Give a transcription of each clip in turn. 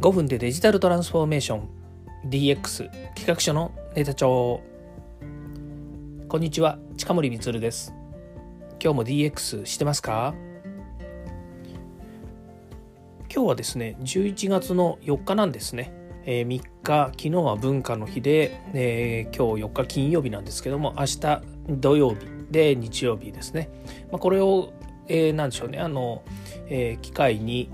5分でデジタルトランスフォーメーション。DX 企画書のネタ帳。こんにちは近森光です。今日も DX してますか？今日はですね11月の4日なんですね、えー、3日昨日は文化の日で、えー、今日4日金曜日なんですけども明日土曜日で日曜日ですね、まあ、これを、えー、何でしょうね。あの、えー、機会に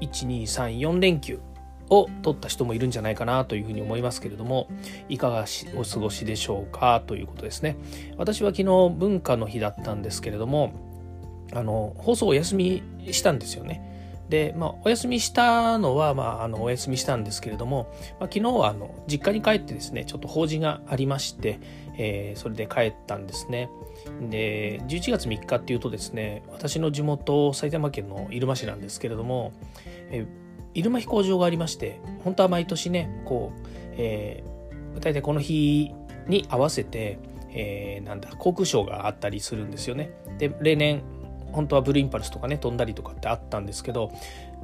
1234連休を取った人もいるんじゃないかなというふうに思いますけれどもいかがお過ごしでしょうか？ということですね。私は昨日文化の日だったんですけれどもあの放送お休みしたんですよね。で、まあ、お休みしたのは、まあ、あのお休みしたんですけれども、まあ、昨日はあの実家に帰ってですねちょっと法事がありまして、えー、それで帰ったんですね。で11月3日っていうとですね私の地元埼玉県の入間市なんですけれども、えー、入間飛行場がありまして本当は毎年ねこう、えー、大体この日に合わせて、えー、なんだ航空ショーがあったりするんですよね。で例年本当はブルーインパルスとかね飛んだりとかってあったんですけど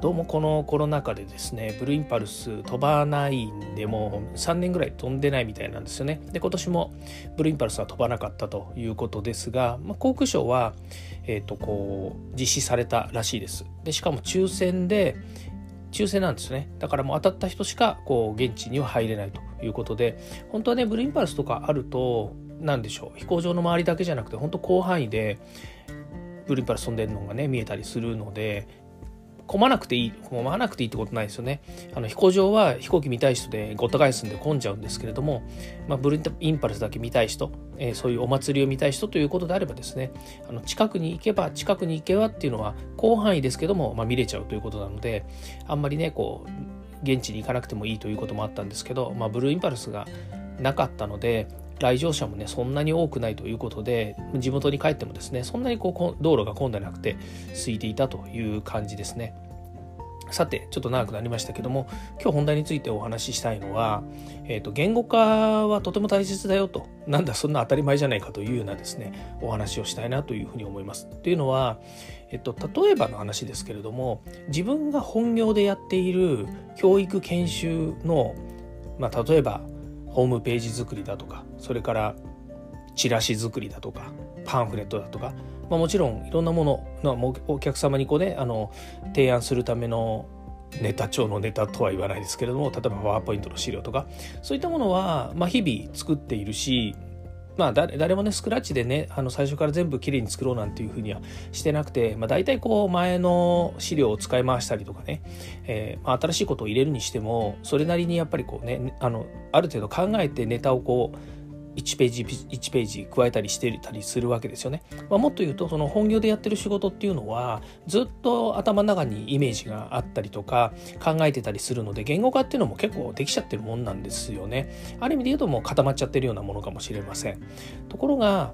どうもこのコロナ禍でですねブルーインパルス飛ばないんでもう3年ぐらい飛んでないみたいなんですよね。で今年もブルーインパルスは飛ばなかったということですが、まあ、航空ショーは、えー、とこう実施されたらしいです。でしかも抽選で抽選なんですね。だからもう当たった人しかこう現地には入れないということで本当はねブルーインパルスとかあると何でしょう飛行場の周りだけじゃなくて本当広範囲でブルーインパルス飛んでるのがね見えたりするので混まなくていい混まなくていいってことないですよね。あの飛行場は飛行機見たい人でごった返すんで混んじゃうんですけれども、まあ、ブルーインパルスだけ見たい人、えー、そういうお祭りを見たい人ということであればですねあの近くに行けば近くに行けばっていうのは広範囲ですけども、まあ、見れちゃうということなのであんまりねこう現地に行かなくてもいいということもあったんですけど、まあ、ブルーインパルスがなかったので来場者もねそんなに多くないということで地元に帰ってもですねそんなにこう道路が混んでなくて空いていたという感じですね。さてちょっと長くなりましたけども今日本題についてお話ししたいのは、えーと、言語化はとても大切だよとなんだそんな当たり前じゃないかというようなですねお話をしたいなというふうに思います。というのは、えっと、例えばの話ですけれども自分が本業でやっている教育研修の、まあ、例えばホームページ作りだとかそれからチラシ作りだとかパンフレットだとかまあ、もちろんいろんなもののお客様にこうねあの提案するためのネタ帳のネタとは言わないですけれども例えばパワーポイントの資料とかそういったものは、まあ、日々作っているしまあ誰もねスクラッチでねあの最初から全部きれいに作ろうなんていうふうにはしてなくて、まあ、大体こう前の資料を使い回したりとかね、えまあ、新しいことを入れるにしてもそれなりにやっぱりこうねあのある程度考えてネタをこう1ページ1ページ加えたりしてたりするわけですよね。まあ、もっと言うとその本業でやってる仕事っていうのはずっと頭の中にイメージがあったりとか考えてたりするので言語化っていうのも結構できちゃってるもんなんですよね。ある意味で言うともう固まっちゃってるようなものかもしれません。ところが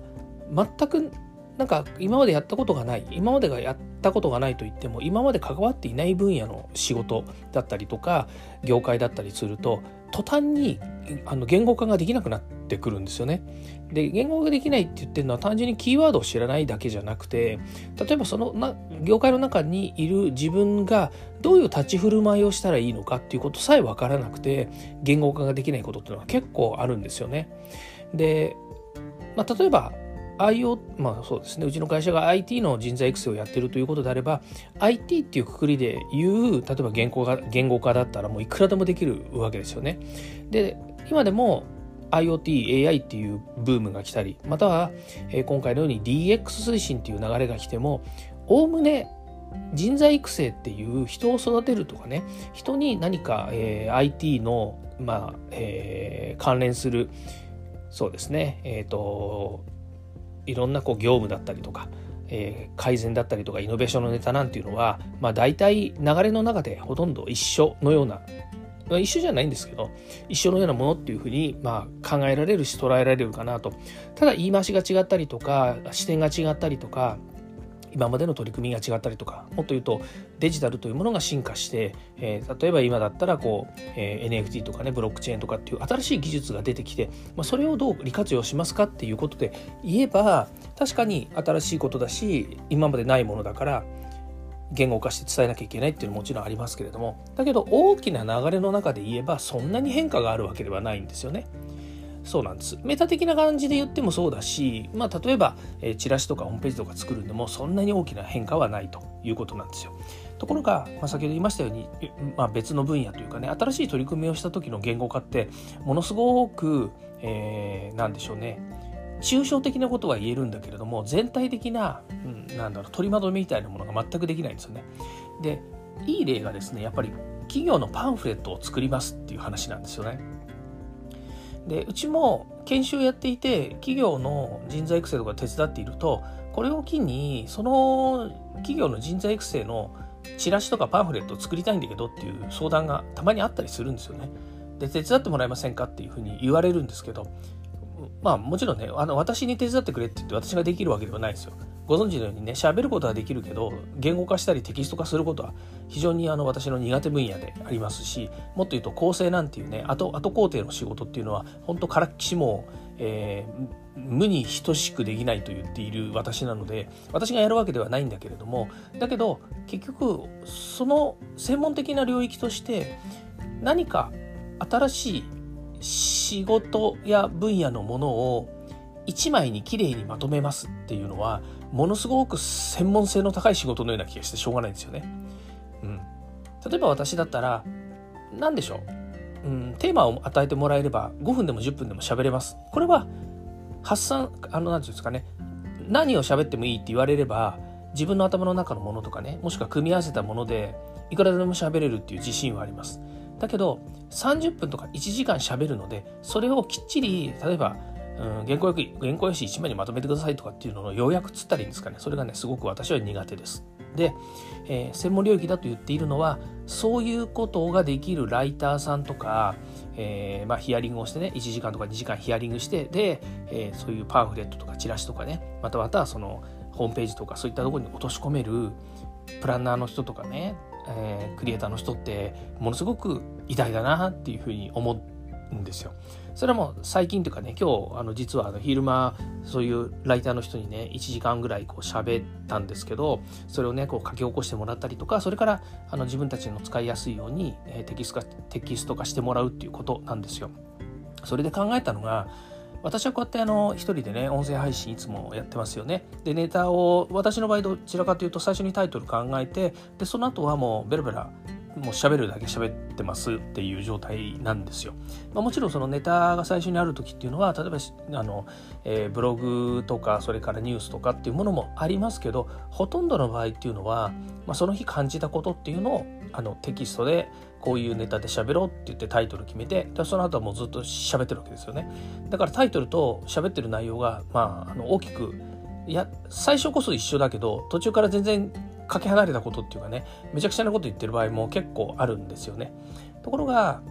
全くなんか今までやったことがない今までがやったことがないといっても今まで関わっていない分野の仕事だったりとか業界だったりすると途端にあの言語化ができなくなっててくるんですよね。で言語化できないって言ってるのは単純にキーワードを知らないだけじゃなくて例えばそのな業界の中にいる自分がどういう立ち振る舞いをしたらいいのかっていうことさえ分からなくて言語化ができないことっていうのは結構あるんですよね。で、まあ、例えば IO まあそうですねうちの会社が IT の人材育成をやってるということであれば IT っていうくくりで言う例えば言語化言語化だったらもういくらでもできるわけですよね。で今でも IoT、AI っていうブームが来たりまたは、え、今回のように DX 推進っていう流れが来てもおおむね人材育成っていう人を育てるとかね人に何か、え、IT の、まあえー、関連するそうですねえっ、ー、といろんなこう業務だったりとか、えー、改善だったりとかイノベーションのネタなんていうのは、まあ、大体流れの中でほとんど一緒のような、まあ、一緒じゃないんですけど一緒のようなものっていうふうに、まあ、考えられるし捉えられるかなと。ただ言い回しが違ったりとか視点が違ったりとか今までの取り組みが違ったりとかもっと言うとデジタルというものが進化して、えー、例えば今だったらこう、えー、NFT とかねブロックチェーンとかっていう新しい技術が出てきて、まあ、それをどう利活用しますかっていうことで言えば確かに新しいことだし今までないものだから言語化して伝えなきゃいけないっていうのももちろんありますけれどもだけど大きな流れの中で言えばそんなに変化があるわけではないんですよね。そうなんです。メタ的な感じで言ってもそうだし、まあ、例えば、えー、チラシとかホームページとか作るんでもそんなに大きな変化はないということなんですよ。ところが、まあ、先ほど言いましたように、まあ、別の分野というかね新しい取り組みをした時の言語化ってものすごく、えー、なんでしょうね抽象的なことは言えるんだけれども全体的な、うん、なんだろう取りまとめみたいなものが全くできないんですよね。でいい例がですねやっぱり企業のパンフレットを作りますっていう話なんですよね。でうちも研修やっていて企業の人材育成とか手伝っているとこれを機にその企業の人材育成のチラシとかパンフレットを作りたいんだけどっていう相談がたまにあったりするんですよね。で手伝ってもらえませんかっていうふうに言われるんですけどまあもちろんねあの私に手伝ってくれって言って私ができるわけではないですよ。ご存知のようにね喋ることはできるけど言語化したりテキスト化することは非常にあの私の苦手分野でありますしもっと言うと構成なんていうね後後工程の仕事っていうのは本当からっきしも、えー、無に等しくできないと言っている私なので私がやるわけではないんだけれどもだけど結局その専門的な領域として何か新しい仕事や分野のものを一枚にきれいにまとめますっていうのはものすごく専門性の高い仕事のような気がしてしょうがないんですよね。うん、例えば私だったら何でしょう、うん、テーマを与えてもらえれば5分でも10分でも喋れます。これは発散あの何て言うんですかね何を喋ってもいいって言われれば自分の頭の中のものとかねもしくは組み合わせたものでいくらでも喋れるっていう自信はあります。だけど30分とか1時間喋るのでそれをきっちり例えばうん、原稿用原稿用紙1枚にまとめてくださいとかっていうのの要約つったりですかねそれがねすごく私は苦手です。で、えー、専門領域だと言っているのはそういうことができるライターさんとか、えー、まあ、ヒアリングをしてね1時間とか2時間ヒアリングしてで、えー、そういうパンフレットとかチラシとかねまたまたそのホームページとかそういったところに落とし込めるプランナーの人とかね、えクリエイターの人ってものすごく偉大だなっていうふうに思うんですよ。それはもう最近というかね今日あの実はあの昼間そういうライターの人にね1時間ぐらいこう喋ったんですけどそれをねこう書き起こしてもらったりとかそれからあの自分たちの使いやすいように、えテキスト化テキスト化してもらうっていうことなんですよ。それで考えたのが私はこうやってあの一人でね音声配信いつもやってますよね。でネタを私の場合どちらかというと最初にタイトル考えてでその後はもうベラベラもう喋るだけ喋ってますっていう状態なんですよ。まあ、もちろんそのネタが最初にある時っていうのは例えばあの、えー、ブログとかそれからニュースとかっていうものもありますけどほとんどの場合っていうのは、まあ、その日感じたことっていうのをあのテキストでこういうネタで喋ろうって言ってタイトル決めてでその後はもうずっと喋ってるわけですよね。だからタイトルと喋ってる内容が、まあ、あの大きくいや最初こそ一緒だけど途中から全然かけ離れたことっていうかねめちゃくちゃなこと言ってる場合も結構あるんですよね。ところが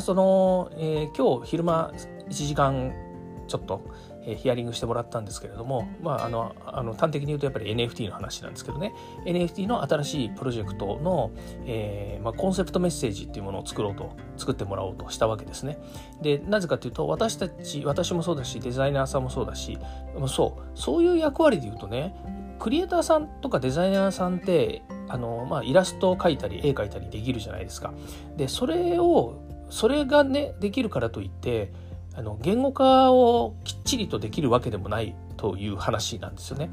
その、えー、今日昼間1時間ちょっと、え、ヒアリングしてもらったんですけれども、まあ、あのあの端的に言うとやっぱり NFT の話なんですけどね NFT の新しいプロジェクトの、えーまあ、コンセプトメッセージっていうものを作ろうと作ってもらおうとしたわけですね。でなぜかというと私たち私もそうだしデザイナーさんもそうだしそうそういう役割で言うとねクリエイターさんとかデザイナーさんってあの、まあ、イラストを描いたり絵描いたりできるじゃないですか。でそれをそれがねできるからといってあの言語化をきっちりとできるわけでもないという話なんですよね。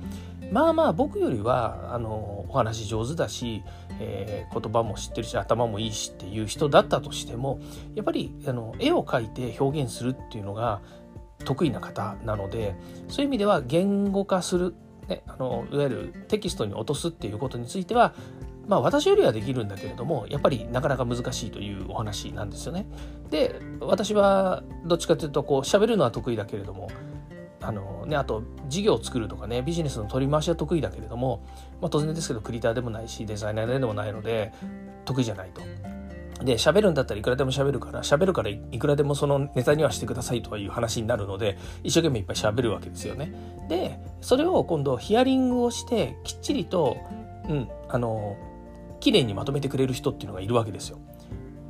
まあまあ僕よりはあのお話上手だし、えー、言葉も知ってるし頭もいいしっていう人だったとしてもやっぱりあの絵を描いて表現するっていうのが得意な方なのでそういう意味では言語化するね、あのいわゆるテキストに落とすっていうことについてはまあ私よりはできるんだけれどもやっぱりなかなか難しいというお話なんですよね。で私はどっちかというとこう喋るのは得意だけれどもあのね、あと事業を作るとかねビジネスの取り回しは得意だけれども、まあ、当然ですけどクリエイターでもないしデザイナーでもないので得意じゃないと。で喋るんだったらいくらでも喋るから喋るからいくらでもそのネタにはしてくださいという話になるので一生懸命いっぱい喋るわけですよね。でそれを今度ヒアリングをしてきっちりと、うん、あの綺麗にまとめてくれる人っていうのがいるわけですよ。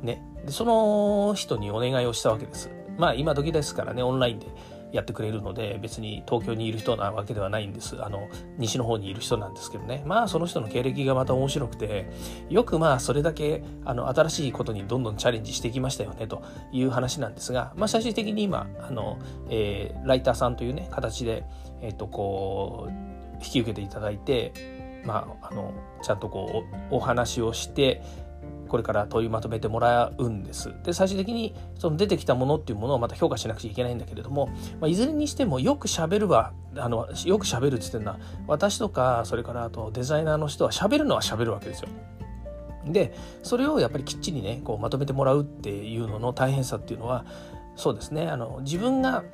ね、でその人にお願いをしたわけです。まあ今時ですからねオンラインでやってくれるので別に東京にいる人なわけではないんです。あの西の方にいる人なんですけどね。まあその人の経歴がまた面白くてよくまあそれだけあの新しいことにどんどんチャレンジしてきましたよねという話なんですが、まあ、最終的に今あの、えー、ライターさんというね形で、えっとこう引き受けていただいて、まあ、あのちゃんとこうお話をしてこれから問いまとめてもらうんです。で最終的にその出てきたものっていうものをまた評価しなくちゃいけないんだけれども、まあ、いずれにしてもよくしゃべるはあのよくしゃべるっつってんのは私とかそれからあとデザイナーの人はしゃべるのはしゃべるわけですよ。でそれをやっぱりきっちりねこうまとめてもらうっていうのの大変さっていうのはそうですねあの自分が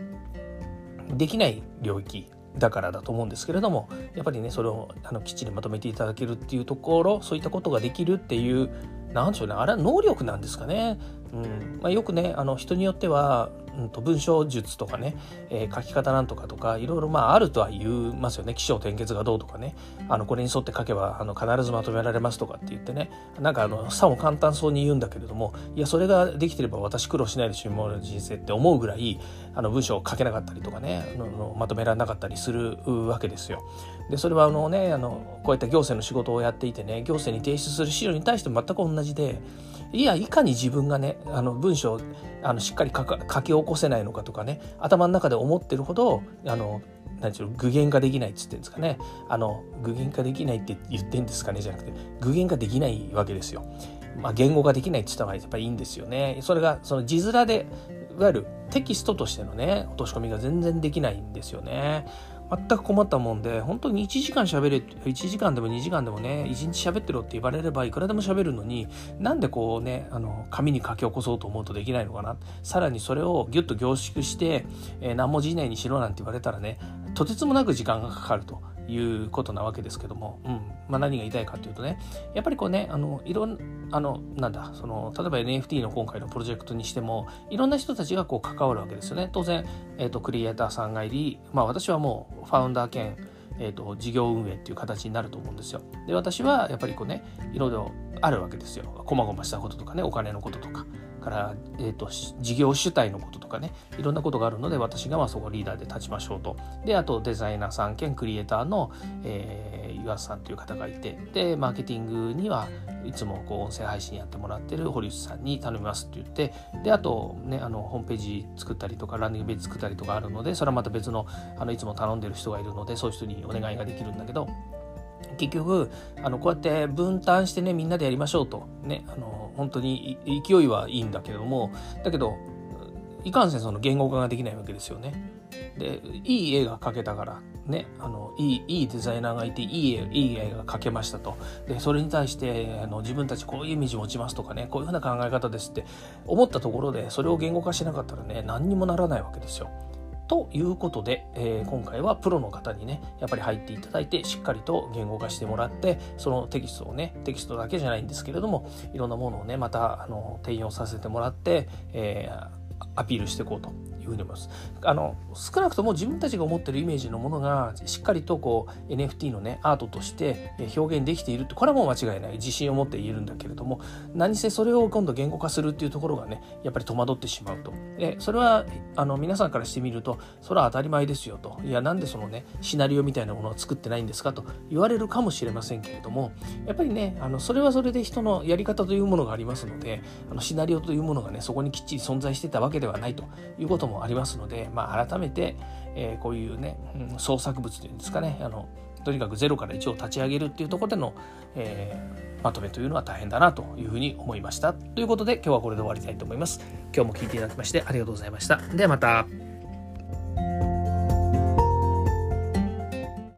できない領域だからだと思うんですけれどもやっぱりねそれをあのきっちりまとめていただけるっていうところそういったことができるっていうなんでしょうねあれは能力なんですかね。うん。まあ、よくねあの人によっては、うん、と文章術とかね、えー、書き方なんとかとかいろいろまああるとは言いますよね。起承転結がどうとかね。あのこれに沿って書けばあの必ずまとめられますとかって言ってね。なんかあのさも簡単そうに言うんだけれどもいやそれができてれば私苦労しないでしょう人生って思うぐらいあの文章を書けなかったりとかねのまとめられなかったりするわけですよ。でそれはあのねあのこういった行政の仕事をやっていてね行政に提出する資料に対して全く同じでいやいかに自分がねあの文章をあのしっかり書き起こせないのかとかね頭の中で思ってるほどあの何て言う具現化できないっつってんですかねあの具現化できないって言ってんですかねじゃなくて具現化できないわけですよ。まあ、言語ができないって言った方がやっぱりいいんですよね。それがその字面でいわゆるテキストとしてのね落とし込みが全然できないんですよね。全く困ったもんで、本当に1時間喋れ、1時間でも2時間でもね、1日喋ってろって言われればいくらでも喋るのに、なんでこうね、あの、紙に書き起こそうと思うとできないのかな。さらにそれをギュッと凝縮して、えー、何文字以内にしろなんて言われたらね、とてつもなく時間がかかると。いうことなわけですけども、うんまあ、何が言いたいかというとねやっぱりこうねあのいろんあのなんだその例えば NFT の今回のプロジェクトにしてもいろんな人たちがこう関わるわけですよね当然、えーと、クリエイターさんがいり、まあ、私はもうファウンダー兼えーと、事業運営っていう形になると思うんですよ。で私はやっぱりこうねいろいろあるわけですよ。こまごましたこととかねお金のこととかから、えーと、事業主体のこととかねいろんなことがあるので私がまあそこリーダーで立ちましょうと。であとデザイナーさん兼クリエイターの、えー、岩瀬さんという方がいて。でマーケティングにはいつもこう音声配信やってもらってる堀内さんに頼みますって言って。であとねあのホームページ作ったりとかランディングページ作ったりとかあるのでそれはまた別のあのいつも頼んでる人がいるのでそういう人にお願いができるんだけど。結局あのこうやって分担してねみんなでやりましょうとねあの本当に勢いはいいんだけれどもだけどいかんせんその言語化ができないわけですよね。でいい絵が描けたからねあのいいいいデザイナーがいていい絵いい絵が描けましたとでそれに対してあの自分たちこういうイメージ持ちますとかねこういうふうな考え方ですって思ったところでそれを言語化しなかったらね何にもならないわけですよ。ということで、えー、今回はプロの方にねやっぱり入っていただいてしっかりと言語化してもらってそのテキストをねテキストだけじゃないんですけれどもいろんなものをねまたあの転用させてもらって、えー、アピールしていこうと。いうふうに思います。あの少なくとも自分たちが思ってるイメージのものがしっかりとこう NFT のねアートとして表現できているってこれはもう間違いない自信を持って言えるんだけれども何せそれを今度言語化するっていうところがねやっぱり戸惑ってしまうと。でそれはあの皆さんからしてみるとそれは当たり前ですよといやなんでそのねシナリオみたいなものを作ってないんですかと言われるかもしれませんけれどもやっぱりねあのそれはそれで人のやり方というものがありますのであのシナリオというものがねそこにきっちり存在してたわけではないということもありますので、まあ、改めて、えー、こういうね、うん、創作物というんですかねあのとにかく0から1を立ち上げるっていうところでの、えー、まとめというのは大変だなというふうに思いました。ということで今日はこれで終わりたいと思います。今日も聞いていただきましてありがとうございました。ではまた。